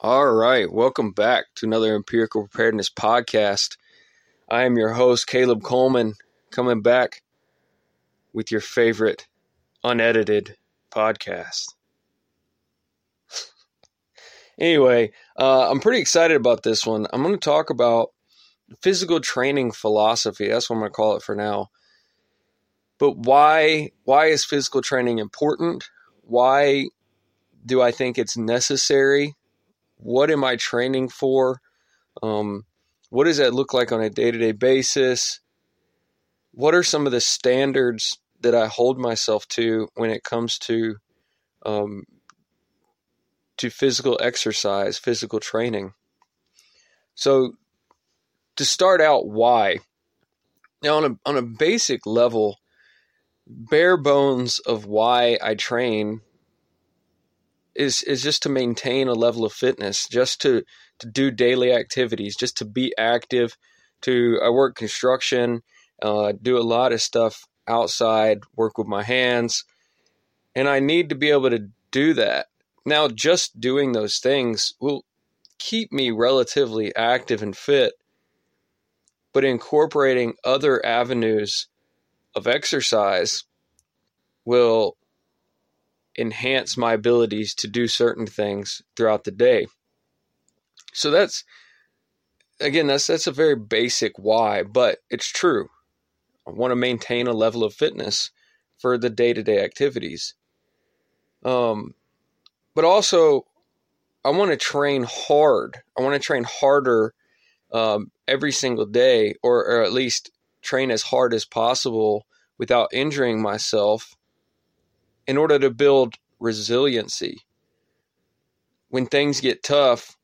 All right, welcome back to another Empirical Preparedness podcast. I am your host, Caleb Coleman, coming back with your favorite unedited podcast. anyway, uh, I'm pretty excited about this one. I'm going to talk about physical training philosophy. That's what I'm going to call it for now. But why why is physical training important? Why do I think it's necessary? What am I training for? Um, what does that look like on a day to day basis? What are some of the standards that I hold myself to when it comes to um, to physical exercise, physical training? So, to start out, why? Now, on a on a basic level, bare bones of why I train is is just to maintain a level of fitness, just to to do daily activities, just to be active. To I work construction, uh, do a lot of stuff outside, work with my hands, and I need to be able to do that. Now, just doing those things will keep me relatively active and fit, but incorporating other avenues of exercise will enhance my abilities to do certain things throughout the day. So that's again that's that's a very basic why, but it's true. I want to maintain a level of fitness for the day-to-day activities. Um but also I want to train hard. I want to train harder um, every single day, or, or at least train as hard as possible without injuring myself in order to build resiliency. When things get tough,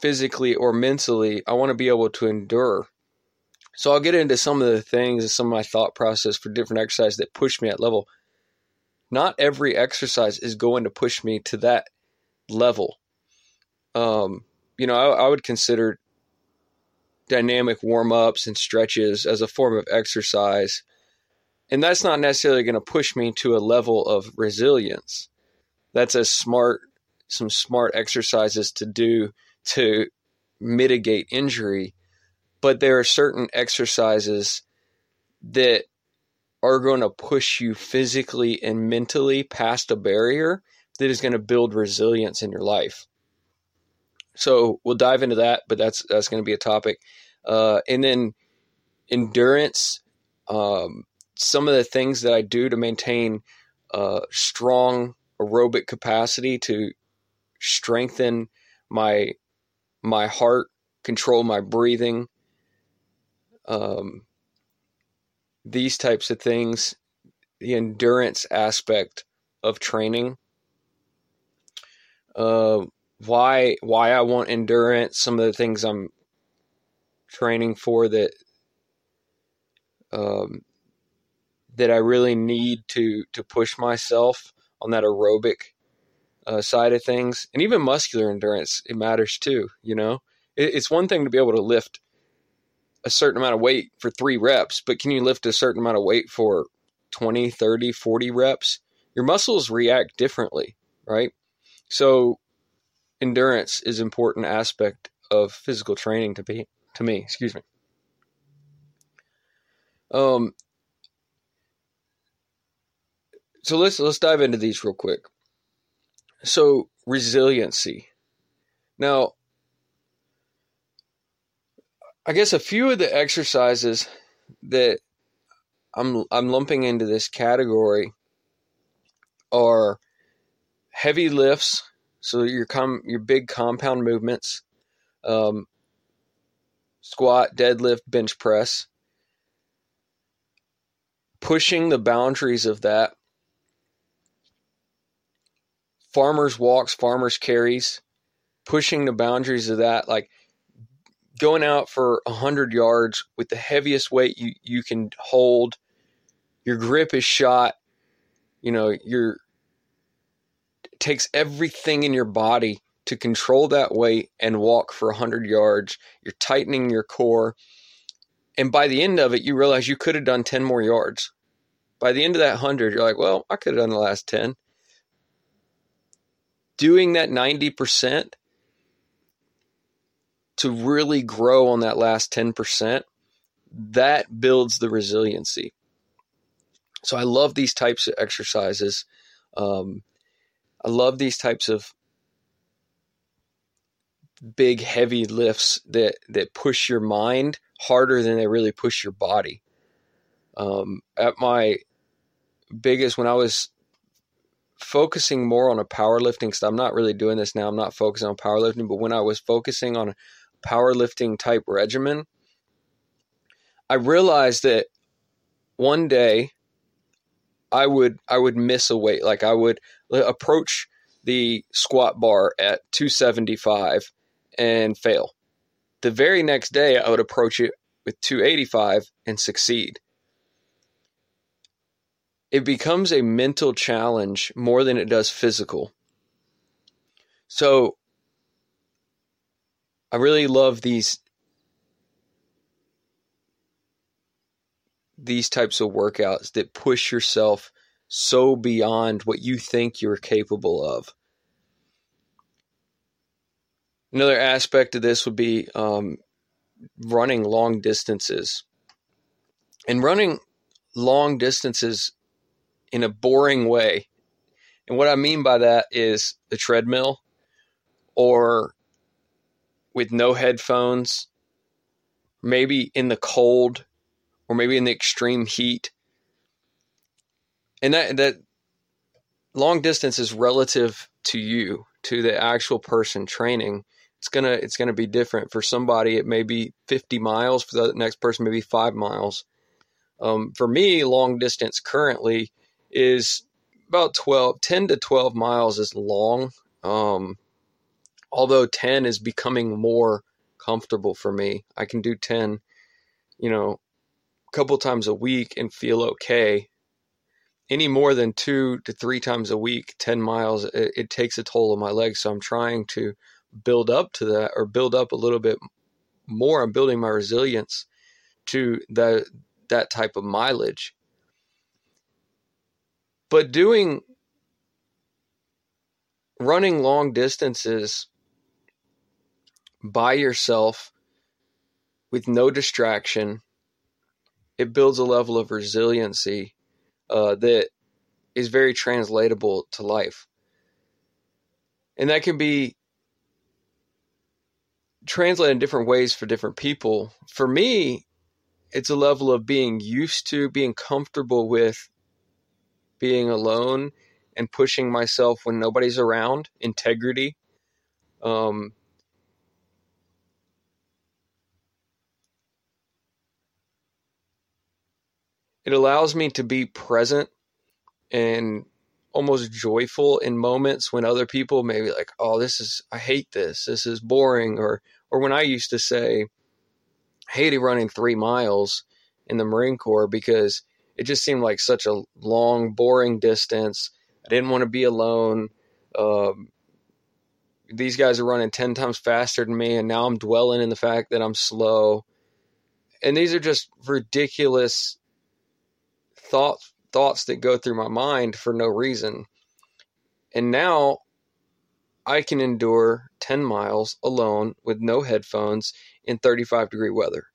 physically or mentally, I want to be able to endure. So I'll get into some of the things and some of my thought process for different exercises that push me at level. Not every exercise is going to push me to that level. Um, you know, I, I would consider dynamic warm ups and stretches as a form of exercise and that's not necessarily going to push me to a level of resilience. That's a smart, some smart exercises to do to mitigate injury. But there are certain exercises that are going to push you physically and mentally past a barrier that is going to build resilience in your life. So we'll dive into that, but that's that's going to be a topic. Uh, and then endurance. Um, some of the things that I do to maintain uh, strong aerobic capacity to strengthen my my heart, control my breathing, um, these types of things, the endurance aspect of training. Uh, why why I want endurance, some of the things I'm training for that um, that I really need to to push myself on that aerobic uh, side of things, and even muscular endurance. It matters too. You know, it, it's one thing to be able to lift a certain amount of weight for three reps, but can you lift a certain amount of weight for 20, 30, 40 reps? Your muscles react differently, right? So endurance is important aspect of physical training to be to me, excuse me. Um so let's let's dive into these real quick. So resiliency. Now, I guess a few of the exercises that I'm I'm lumping into this category are heavy lifts, so your com your big compound movements, um, squat, deadlift, bench press, pushing the boundaries of that farmers walks, farmers carries, pushing the boundaries of that, like going out for a hundred yards with the heaviest weight you, you can hold. Your grip is shot. You know, your takes everything in your body to control that weight and walk for a hundred yards. You're tightening your core. And by the end of it, you realize you could have done 10 more yards. By the end of that 100, you're like, well, I could have done the last 10 doing that 90% to really grow on that last 10%, that builds the resiliency. So I love these types of exercises. Um, I love these types of big, heavy lifts that that push your mind harder than they really push your body. Um, at my biggest, when I was focusing more on a powerlifting I'm not really doing this now. I'm not focusing on powerlifting, but when I was focusing on a powerlifting type regimen, I realized that one day I would I would miss a weight. Like I would approach the squat bar at 275 and fail. The very next day I would approach it with 285 and succeed. It becomes a mental challenge more than it does physical. So I really love these these types of workouts that push yourself so beyond what you think you're capable of. Another aspect of this would be um, running long distances. And running long distances in a boring way. And what I mean by that is the treadmill or with no headphones, maybe in the cold or maybe in the extreme heat. And that that long distance is relative to you, to the actual person training. It's gonna it's gonna be different. For somebody, it may be 50 miles. For the next person, maybe five miles. Um, for me, long distance currently is about 12, 10 to 12 miles is long. Um, although 10 is becoming more comfortable for me. I can do 10, you know, a couple times a week and feel okay. Any more than two to three times a week, 10 miles, it, it takes a toll on my legs. So I'm trying to build up to that or build up a little bit more. I'm building my resilience to that, that type of mileage. But doing running long distances by yourself with no distraction it builds a level of resiliency uh, that is very translatable to life. And that can be translated in different ways for different people. For me, it's a level of being used to, being comfortable with being alone and pushing myself when nobody's around, integrity. Um, it allows me to be present and almost joyful in moments when other people may be like, "Oh, this is I hate this. This is boring," or or when I used to say, I hated running three miles in the Marine Corps because it just seemed like such a long, boring distance. I didn't want to be alone. Um, these guys are running 10 times faster than me, and now I'm dwelling in the fact that I'm slow. And these are just ridiculous thoughts thoughts that go through my mind for no reason. And now I can endure 10 miles alone with no headphones in 35 degree weather.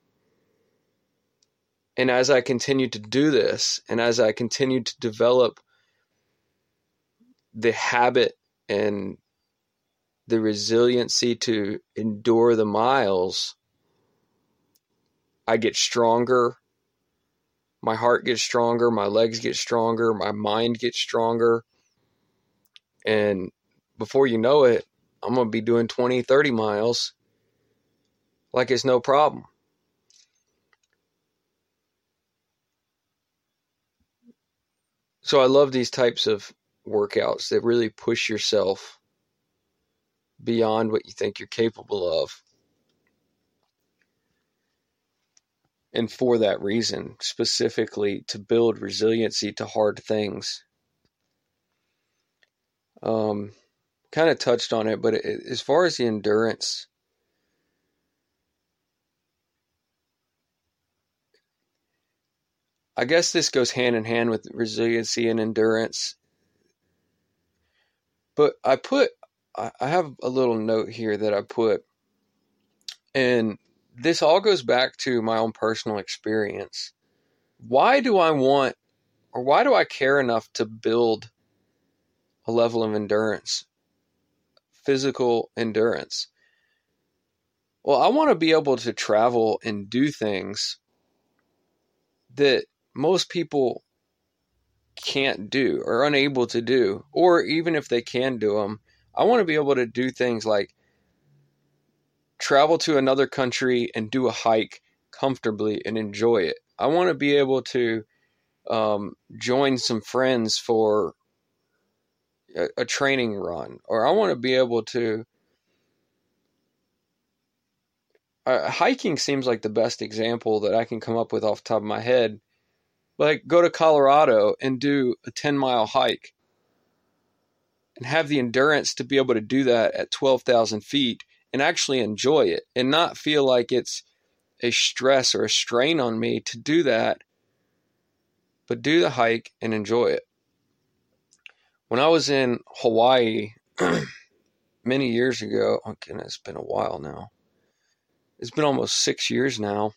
And as I continue to do this, and as I continue to develop the habit and the resiliency to endure the miles, I get stronger my heart gets stronger, my legs get stronger, my mind gets stronger. And before you know it, I'm going to be doing 20, 30 miles like it's no problem. So I love these types of workouts that really push yourself beyond what you think you're capable of. and for that reason, specifically to build resiliency to hard things. Um, kind of touched on it, but as far as the endurance, I guess this goes hand in hand with resiliency and endurance. But I put, I have a little note here that I put And this all goes back to my own personal experience. Why do I want, or why do I care enough to build a level of endurance, physical endurance? Well, I want to be able to travel and do things that most people can't do or unable to do, or even if they can do them, I want to be able to do things like travel to another country and do a hike comfortably and enjoy it. I want to be able to um, join some friends for a, a training run, or I want to be able to. Uh, hiking seems like the best example that I can come up with off the top of my head. Like, go to Colorado and do a 10 mile hike and have the endurance to be able to do that at 12,000 feet and actually enjoy it and not feel like it's a stress or a strain on me to do that, but do the hike and enjoy it. When I was in Hawaii many years ago, oh goodness, it's been a while now. It's been almost six years now.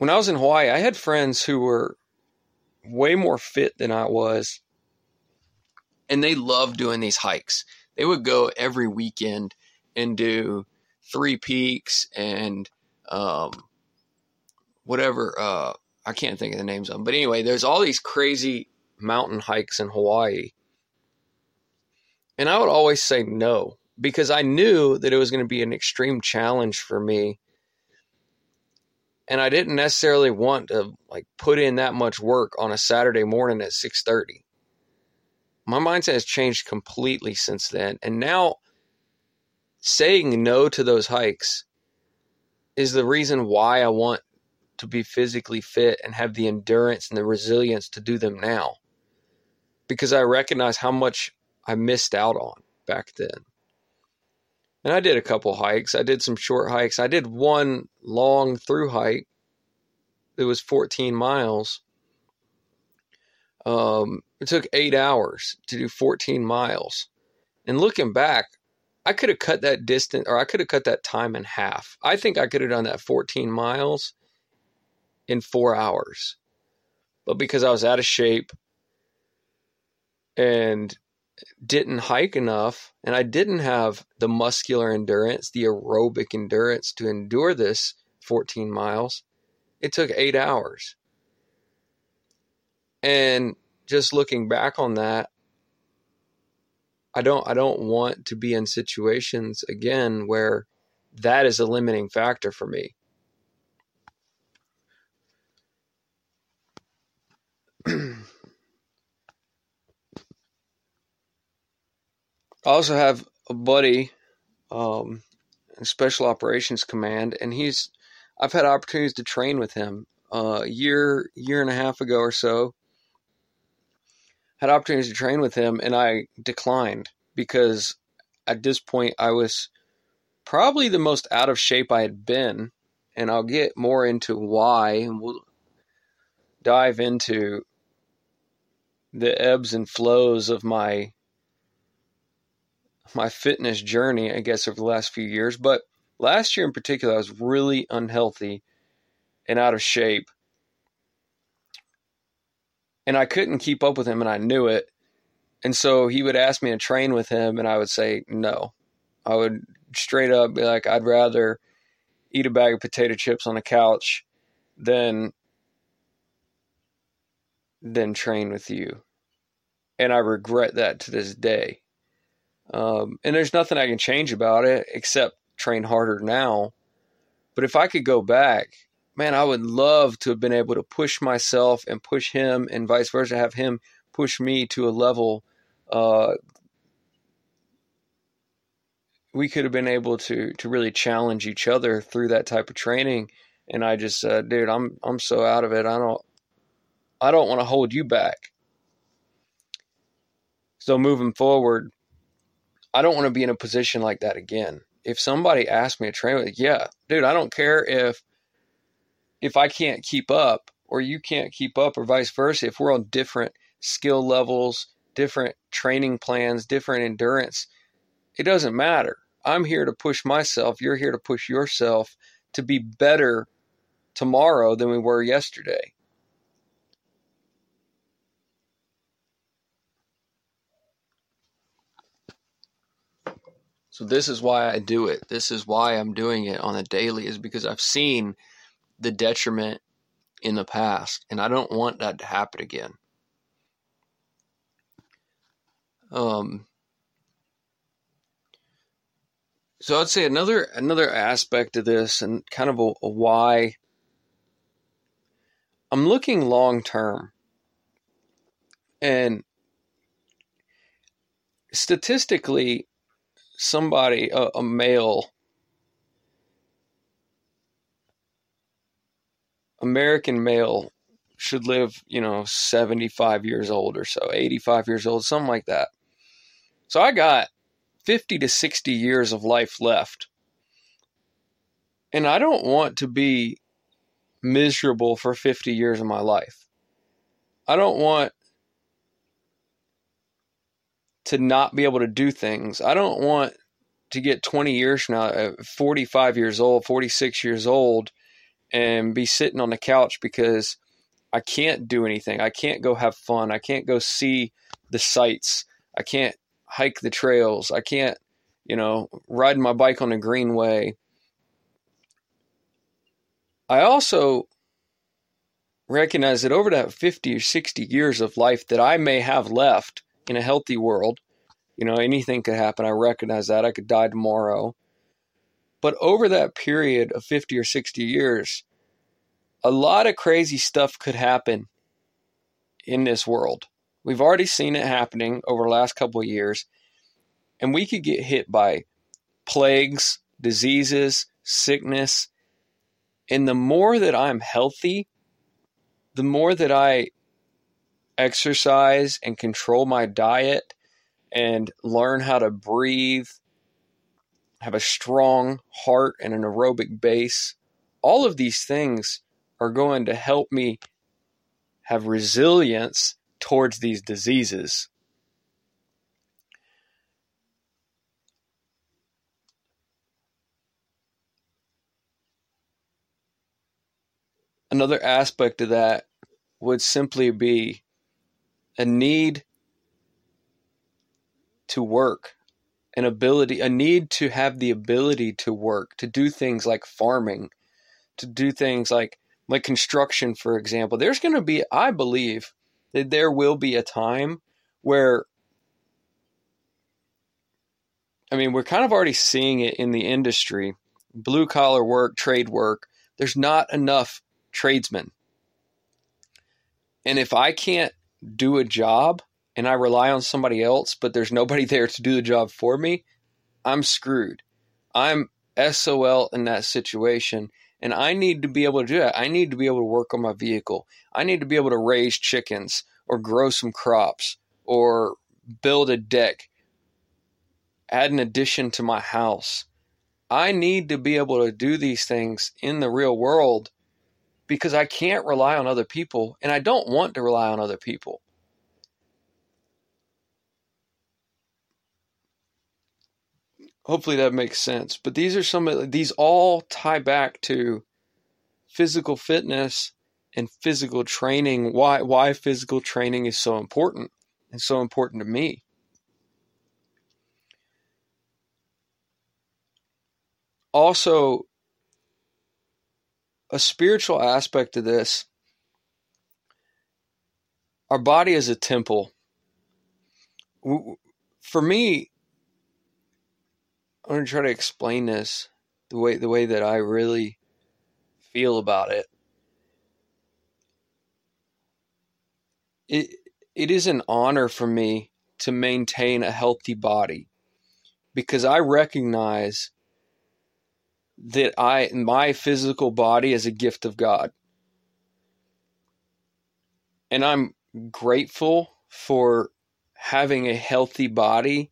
When I was in Hawaii, I had friends who were way more fit than I was, and they loved doing these hikes they would go every weekend and do three peaks and um, whatever. Uh, I can't think of the names of them, but anyway, there's all these crazy mountain hikes in Hawaii, and I would always say no because I knew that it was going to be an extreme challenge for me. And I didn't necessarily want to like put in that much work on a Saturday morning at 6:30 my mindset has changed completely since then. And now saying no to those hikes is the reason why I want to be physically fit and have the endurance and the resilience to do them now. Because I recognize how much I missed out on back then. And I did a couple hikes. I did some short hikes. I did one long through hike. It was 14 miles. Um, it took eight hours to do 14 miles. And looking back, I could have cut that distance or I could have cut that time in half. I think I could have done that 14 miles in four hours. But because I was out of shape and didn't hike enough, and I didn't have the muscular endurance, the aerobic endurance to endure this 14 miles, it took eight hours. And just looking back on that, I don't I don't want to be in situations again where that is a limiting factor for me. Also have a buddy um, in Special Operations Command, and he's I've had opportunities to train with him uh, a year year and a half ago or so. Had opportunities to train with him, and I declined because at this point I was probably the most out of shape I had been, and I'll get more into why, and we'll dive into the ebbs and flows of my my fitness journey, I guess, over the last few years. But last year in particular, I was really unhealthy and out of shape and I couldn't keep up with him, and I knew it. And so he would ask me to train with him, and I would say no. I would straight up be like, I'd rather eat a bag of potato chips on the couch than than train with you. And I regret that to this day. Um, and there's nothing I can change about it except train harder now. But if I could go back man, I would love to have been able to push myself and push him and vice versa, have him push me to a level uh, we could have been able to to really challenge each other through that type of training. And I just said, dude, I'm I'm so out of it. I don't I don't want to hold you back. So moving forward, I don't want to be in a position like that again. If somebody asks me to train with, yeah, dude, I don't care if if I can't keep up or you can't keep up or vice versa, if we're on different skill levels, different training plans, different endurance, it doesn't matter. I'm here to push myself. You're here to push yourself to be better tomorrow than we were yesterday. So this is why I do it. This is why I'm doing it on a daily is because I've seen the detriment in the past and I don't want that to happen again. Um so I'd say another another aspect of this and kind of a, a why I'm looking long term. And statistically somebody, a, a male, American male, should live, you know, 75 years old or so, 85 years old, something like that. So I got 50 to 60 years of life left. And I don't want to be miserable for 50 years of my life. I don't want to not be able to do things. I don't want to get 20 years from now, uh, 45 years old, 46 years old, and be sitting on the couch because I can't do anything. I can't go have fun. I can't go see the sights. I can't hike the trails. I can't, you know, ride my bike on the greenway. I also recognize that over that 50 or 60 years of life that I may have left, in a healthy world. You know, anything could happen. I recognize that. I could die tomorrow. But over that period of 50 or 60 years, a lot of crazy stuff could happen in this world. We've already seen it happening over the last couple of years. And we could get hit by plagues, diseases, sickness. And the more that I'm healthy, the more that I exercise and control my diet and learn how to breathe, have a strong heart and an aerobic base, all of these things are going to help me have resilience towards these diseases. Another aspect of that would simply be a need to work, an ability, a need to have the ability to work, to do things like farming, to do things like like construction, for example. There's going to be, I believe, that there will be a time where I mean, we're kind of already seeing it in the industry blue collar work, trade work. There's not enough tradesmen. And if I can't do a job and I rely on somebody else, but there's nobody there to do the job for me, I'm screwed. I'm SOL in that situation. And I need to be able to do that. I need to be able to work on my vehicle. I need to be able to raise chickens or grow some crops or build a deck, add an addition to my house. I need to be able to do these things in the real world because I can't rely on other people and I don't want to rely on other people. Hopefully that makes sense. But these are some of these all tie back to physical fitness and physical training. Why why physical training is so important and so important to me. Also, a spiritual aspect to this. Our body is a temple. For me, I'm going to try to explain this the way the way that I really feel about it. It it is an honor for me to maintain a healthy body because I recognize that I my physical body is a gift of God. And I'm grateful for having a healthy body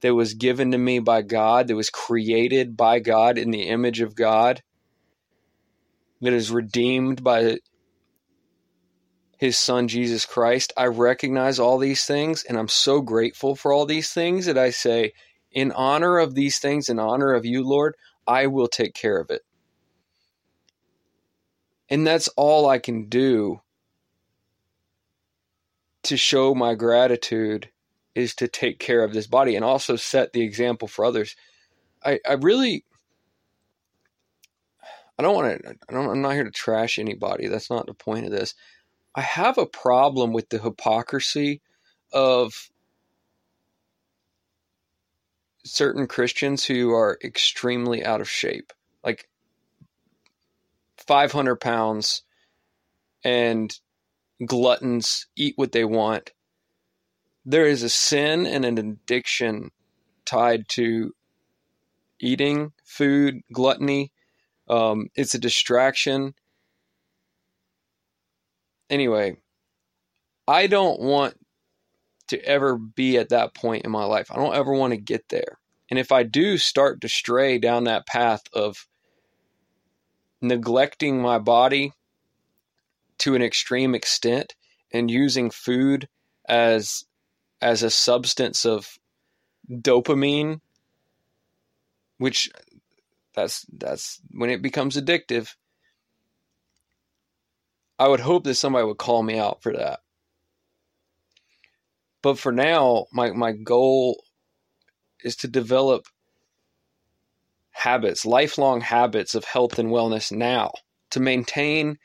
that was given to me by God, that was created by God in the image of God, that is redeemed by his son Jesus Christ. I recognize all these things and I'm so grateful for all these things that I say, in honor of these things, in honor of you, Lord, I will take care of it. And that's all I can do to show my gratitude is to take care of this body and also set the example for others. I, I really I don't want to I don't I'm not here to trash anybody. That's not the point of this. I have a problem with the hypocrisy of certain Christians who are extremely out of shape. Like 500 pounds and gluttons eat what they want. There is a sin and an addiction tied to eating food, gluttony. Um, it's a distraction. Anyway, I don't want to ever be at that point in my life. I don't ever want to get there. And if I do start to stray down that path of neglecting my body to an extreme extent and using food as as a substance of dopamine which that's that's when it becomes addictive i would hope that somebody would call me out for that. But for now my my goal is to develop habits, lifelong habits of health and wellness now to maintain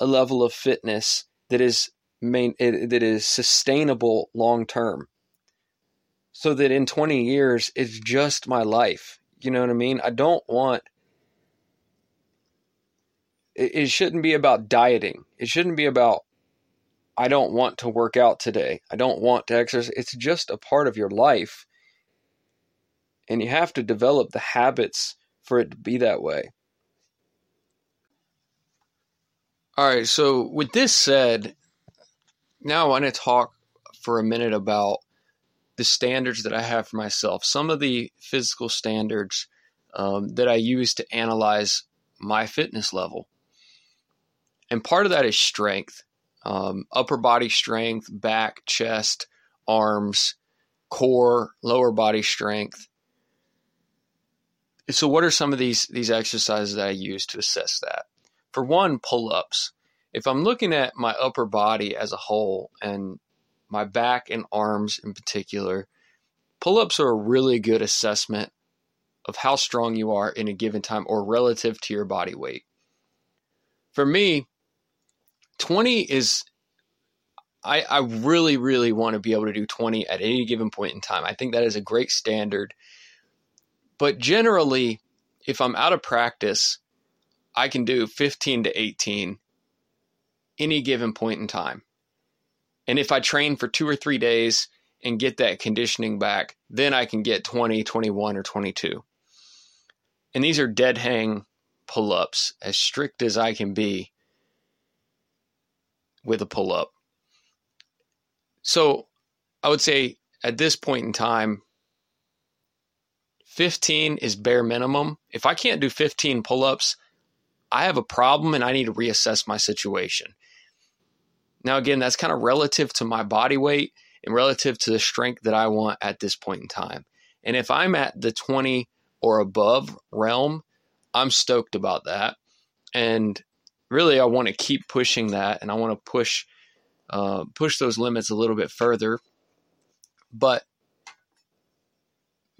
a level of fitness that is main, eh, that is sustainable long term. So that in 20 years it's just my life. You know what I mean? I don't want it, it shouldn't be about dieting. It shouldn't be about I don't want to work out today. I don't want to exercise. It's just a part of your life and you have to develop the habits for it to be that way. All right, so with this said, now I want to talk for a minute about the standards that I have for myself, some of the physical standards um, that I use to analyze my fitness level. And part of that is strength, um, upper body strength, back, chest, arms, core, lower body strength. So, what are some of these these exercises that I use to assess that? For one, pull ups. If I'm looking at my upper body as a whole and my back and arms in particular, pull ups are a really good assessment of how strong you are in a given time or relative to your body weight. For me, 20 is I, I really, really want to be able to do 20 at any given point in time. I think that is a great standard but generally, if I'm out of practice, I can do 15 to 18 any given point in time. And if I train for two or three days and get that conditioning back, then I can get 20, 21, or 22. And these are dead hang pull ups, as strict as I can be with a pull up. So I would say at this point in time, 15 is bare minimum. If I can't do 15 pull ups, I have a problem and I need to reassess my situation. Now, again, that's kind of relative to my body weight and relative to the strength that I want at this point in time. And if I'm at the 20 or above realm, I'm stoked about that. And really, I want to keep pushing that and I want to push. Uh, push those limits a little bit further. But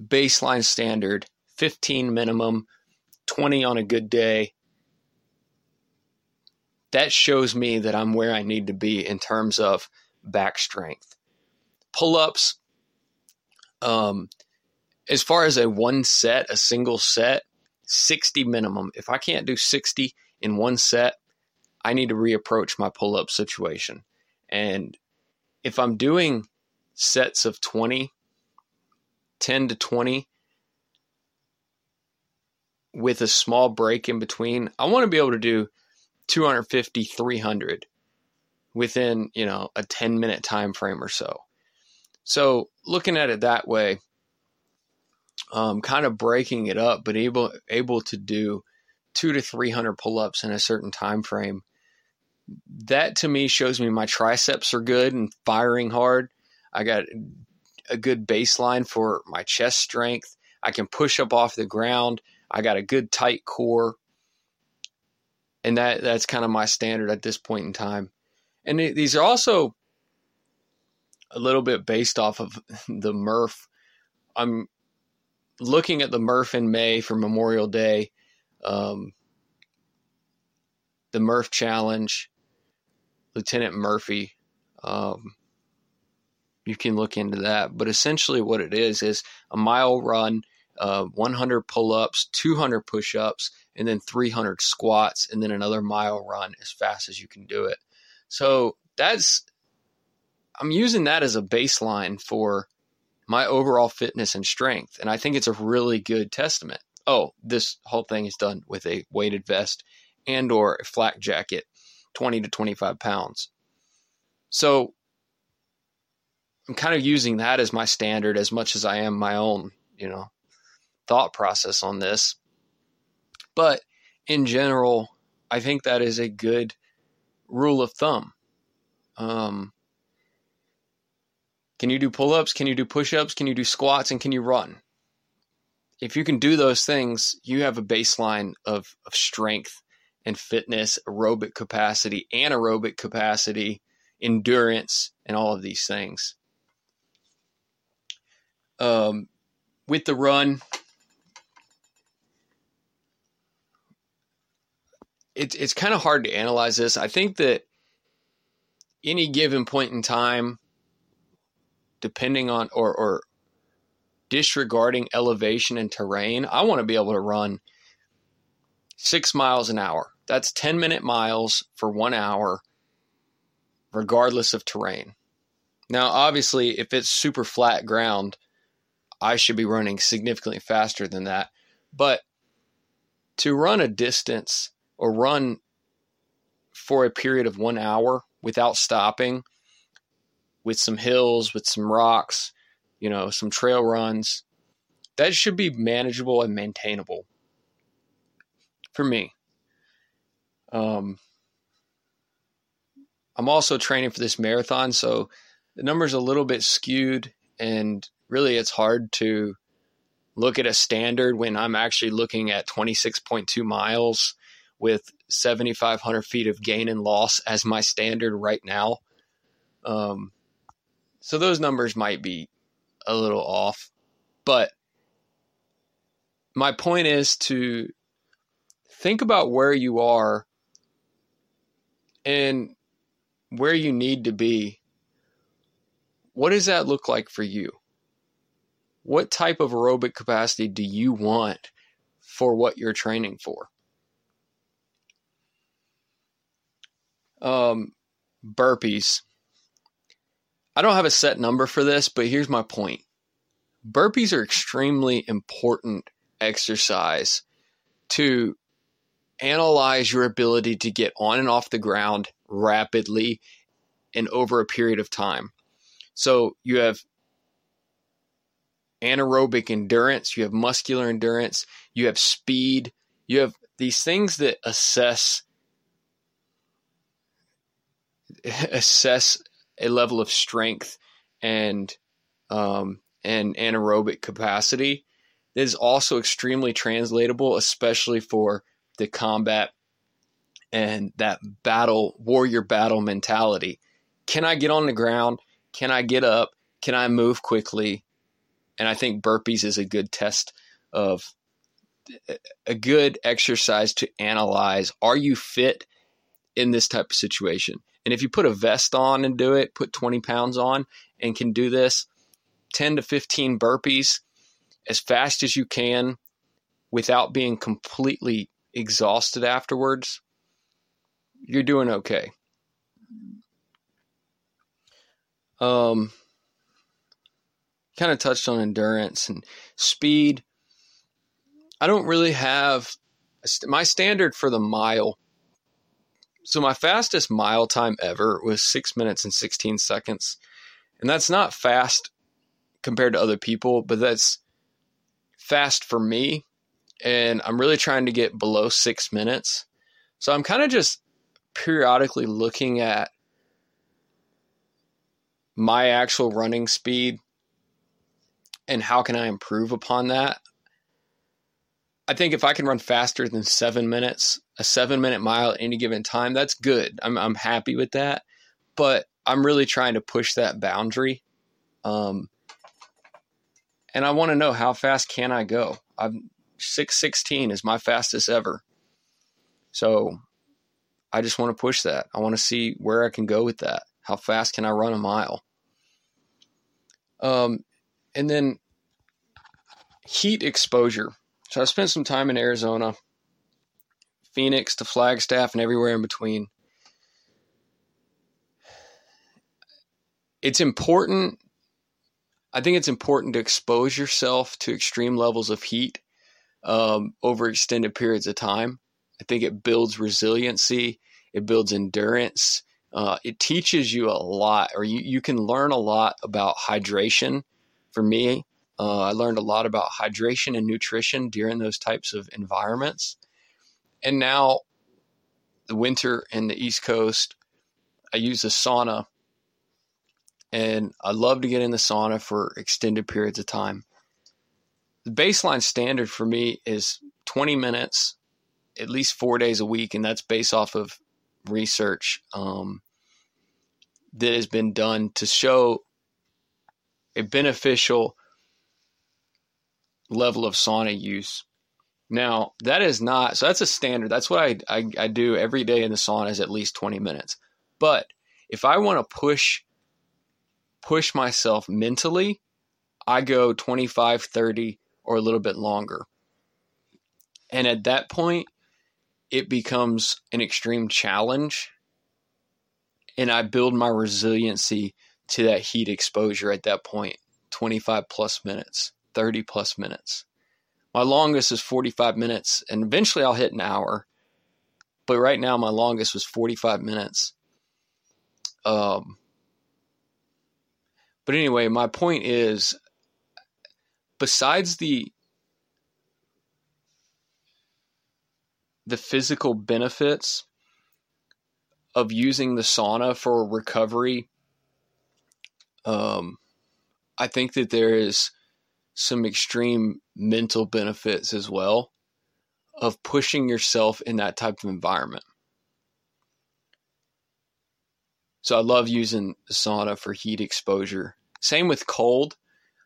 baseline standard 15 minimum, 20 on a good day. That shows me that I'm where I need to be in terms of back strength. Pull ups, um, as far as a one set, a single set, 60 minimum. If I can't do 60 in one set, I need to reapproach my pull up situation. And if I'm doing sets of 20, 10 to 20 with a small break in between. I want to be able to do 250, 300 within, you know, a 10 minute time frame or so. So looking at it that way, um, kind of breaking it up, but able able to do two to 300 pull ups in a certain time frame. That to me shows me my triceps are good and firing hard. I got a good baseline for my chest strength. I can push up off the ground. I got a good tight core. And that that's kind of my standard at this point in time. And it, these are also a little bit based off of the Murph. I'm looking at the Murph in May for Memorial Day, um, the Murph Challenge, Lieutenant Murphy. Um, you can look into that. But essentially, what it is is a mile run, uh, 100 pull ups, 200 push ups, and then 300 squats, and then another mile run as fast as you can do it. So that's, I'm using that as a baseline for my overall fitness and strength. And I think it's a really good testament. Oh, this whole thing is done with a weighted vest and or a flak jacket, 20 to 25 pounds. So I'm kind of using that as my standard as much as I am my own, you know, thought process on this. But in general, I think that is a good rule of thumb. Um, can you do pull ups? Can you do push ups? Can you do squats? And can you run? If you can do those things, you have a baseline of, of strength and fitness, aerobic capacity, anaerobic capacity, endurance, and all of these things. Um, with the run, it's it's kind of hard to analyze this. I think that any given point in time, depending on or or disregarding elevation and terrain, I want to be able to run six miles an hour. That's 10 minute miles for one hour, regardless of terrain. Now, obviously, if it's super flat ground, I should be running significantly faster than that. But to run a distance or run for a period of one hour without stopping, with some hills, with some rocks, you know, some trail runs, that should be manageable and maintainable for me. Um, I'm also training for this marathon, so the number's a little bit skewed and really it's hard to look at a standard when I'm actually looking at 26.2 miles with 7,500 feet of gain and loss as my standard right now. Um, so those numbers might be a little off, but my point is to think about where you are and where you need to be. What does that look like for you? What type of aerobic capacity do you want for what you're training for? Um, burpees. I don't have a set number for this, but here's my point. Burpees are extremely important exercise to analyze your ability to get on and off the ground rapidly and over a period of time. So you have anaerobic endurance, you have muscular endurance, you have speed, you have these things that assess assess a level of strength and um, and anaerobic capacity that is also extremely translatable, especially for the combat and that battle warrior battle mentality. Can I get on the ground? Can I get up? Can I move quickly? And I think burpees is a good test of a good exercise to analyze are you fit in this type of situation? And if you put a vest on and do it, put 20 pounds on and can do this 10 to 15 burpees as fast as you can without being completely exhausted afterwards, you're doing okay. Um, kind of touched on endurance and speed. I don't really have my standard for the mile. So my fastest mile time ever was six minutes and 16 seconds. And that's not fast compared to other people, but that's fast for me. And I'm really trying to get below six minutes. So I'm kind of just periodically looking at my actual running speed and how can I improve upon that? I think if I can run faster than seven minutes, a seven minute mile at any given time, that's good. I'm, I'm happy with that. But I'm really trying to push that boundary. Um, and I want to know how fast can I go? I'm 616 is my fastest ever. So I just want to push that. I want to see where I can go with that. How fast can I run a mile? Um, and then heat exposure. So I spent some time in Arizona, Phoenix to Flagstaff, and everywhere in between. It's important. I think it's important to expose yourself to extreme levels of heat um, over extended periods of time. I think it builds resiliency, it builds endurance, uh, it teaches you a lot, or you, you can learn a lot about hydration. For me, uh, I learned a lot about hydration and nutrition during those types of environments. And now, the winter in the East Coast, I use a sauna, and I love to get in the sauna for extended periods of time. The baseline standard for me is 20 minutes, at least four days a week, and that's based off of research um, that has been done to show a beneficial level of sauna use. Now, that is not, so that's a standard. That's what I, I, I do every day in the sauna is at least 20 minutes. But if I want to push, push myself mentally, I go 25, 30, or a little bit longer. And at that point, it becomes an extreme challenge. And I build my resiliency to that heat exposure at that point 25 plus minutes, 30 plus minutes. My longest is 45 minutes, and eventually I'll hit an hour. But right now, my longest was 45 minutes. Um, but anyway, my point is besides the the physical benefits of using the sauna for recovery, um, I think that there is some extreme mental benefits as well of pushing yourself in that type of environment. So I love using sauna for heat exposure. Same with cold.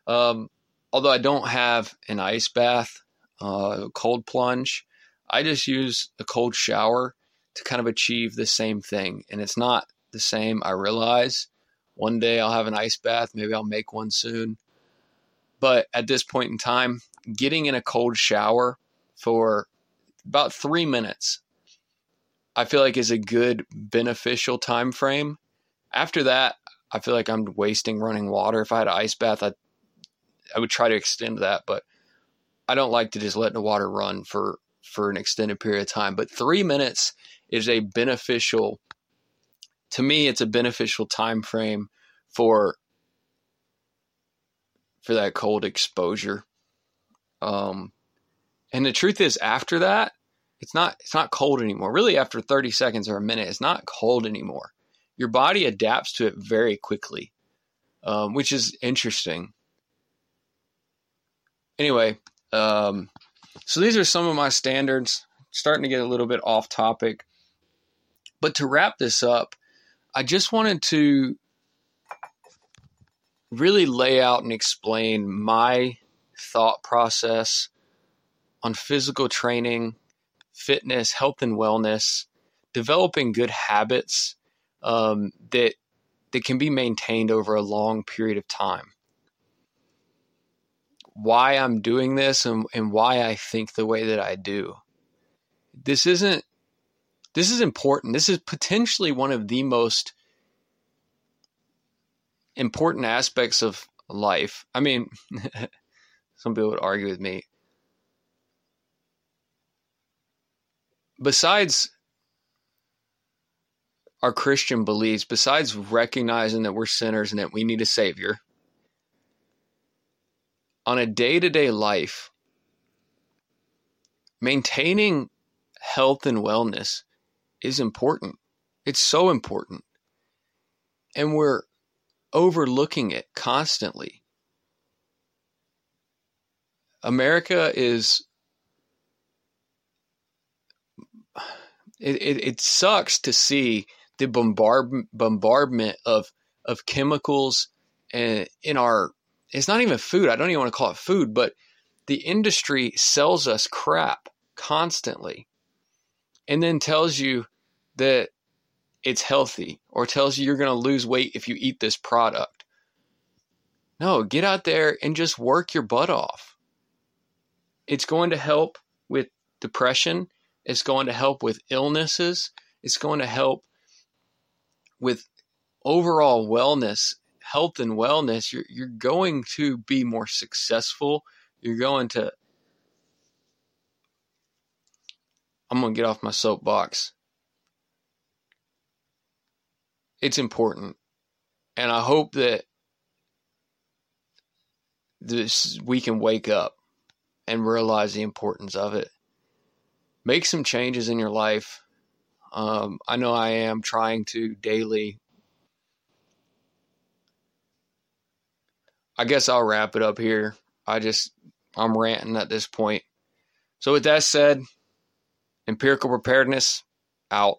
Um, although I don't have an ice bath, uh, cold plunge, I just use a cold shower to kind of achieve the same thing. And it's not the same, I realize. One day I'll have an ice bath, maybe I'll make one soon. But at this point in time, getting in a cold shower for about three minutes, I feel like is a good beneficial time frame. After that, I feel like I'm wasting running water. If I had an ice bath, I I would try to extend that, but I don't like to just let the water run for for an extended period of time. But three minutes is a beneficial to me. It's a beneficial time frame for for that cold exposure. Um, and the truth is, after that, it's not it's not cold anymore. Really, after 30 seconds or a minute, it's not cold anymore. Your body adapts to it very quickly, um, which is interesting anyway, um, so these are some of my standards. Starting to get a little bit off topic. But to wrap this up, I just wanted to really lay out and explain my thought process on physical training, fitness, health and wellness, developing good habits um, that that can be maintained over a long period of time why I'm doing this and, and why I think the way that I do. This isn't, this is important. This is potentially one of the most important aspects of life. I mean, some people would argue with me. Besides our Christian beliefs, besides recognizing that we're sinners and that we need a Savior, on a day to day life, maintaining health and wellness is important. It's so important. And we're overlooking it constantly. America is it, it, it sucks to see the bombard, bombardment of of chemicals and in our it's not even food. I don't even want to call it food, but the industry sells us crap constantly and then tells you that it's healthy or tells you you're going to lose weight if you eat this product. No, get out there and just work your butt off. It's going to help with depression. It's going to help with illnesses. It's going to help with overall wellness, health and wellness. You're, you're going to be more successful. You're going to. I'm going to get off my soapbox. It's important. And I hope that this we can wake up and realize the importance of it. Make some changes in your life. Um, I know I am trying to daily. I guess I'll wrap it up here. I just, I'm ranting at this point. So, with that said, empirical preparedness out.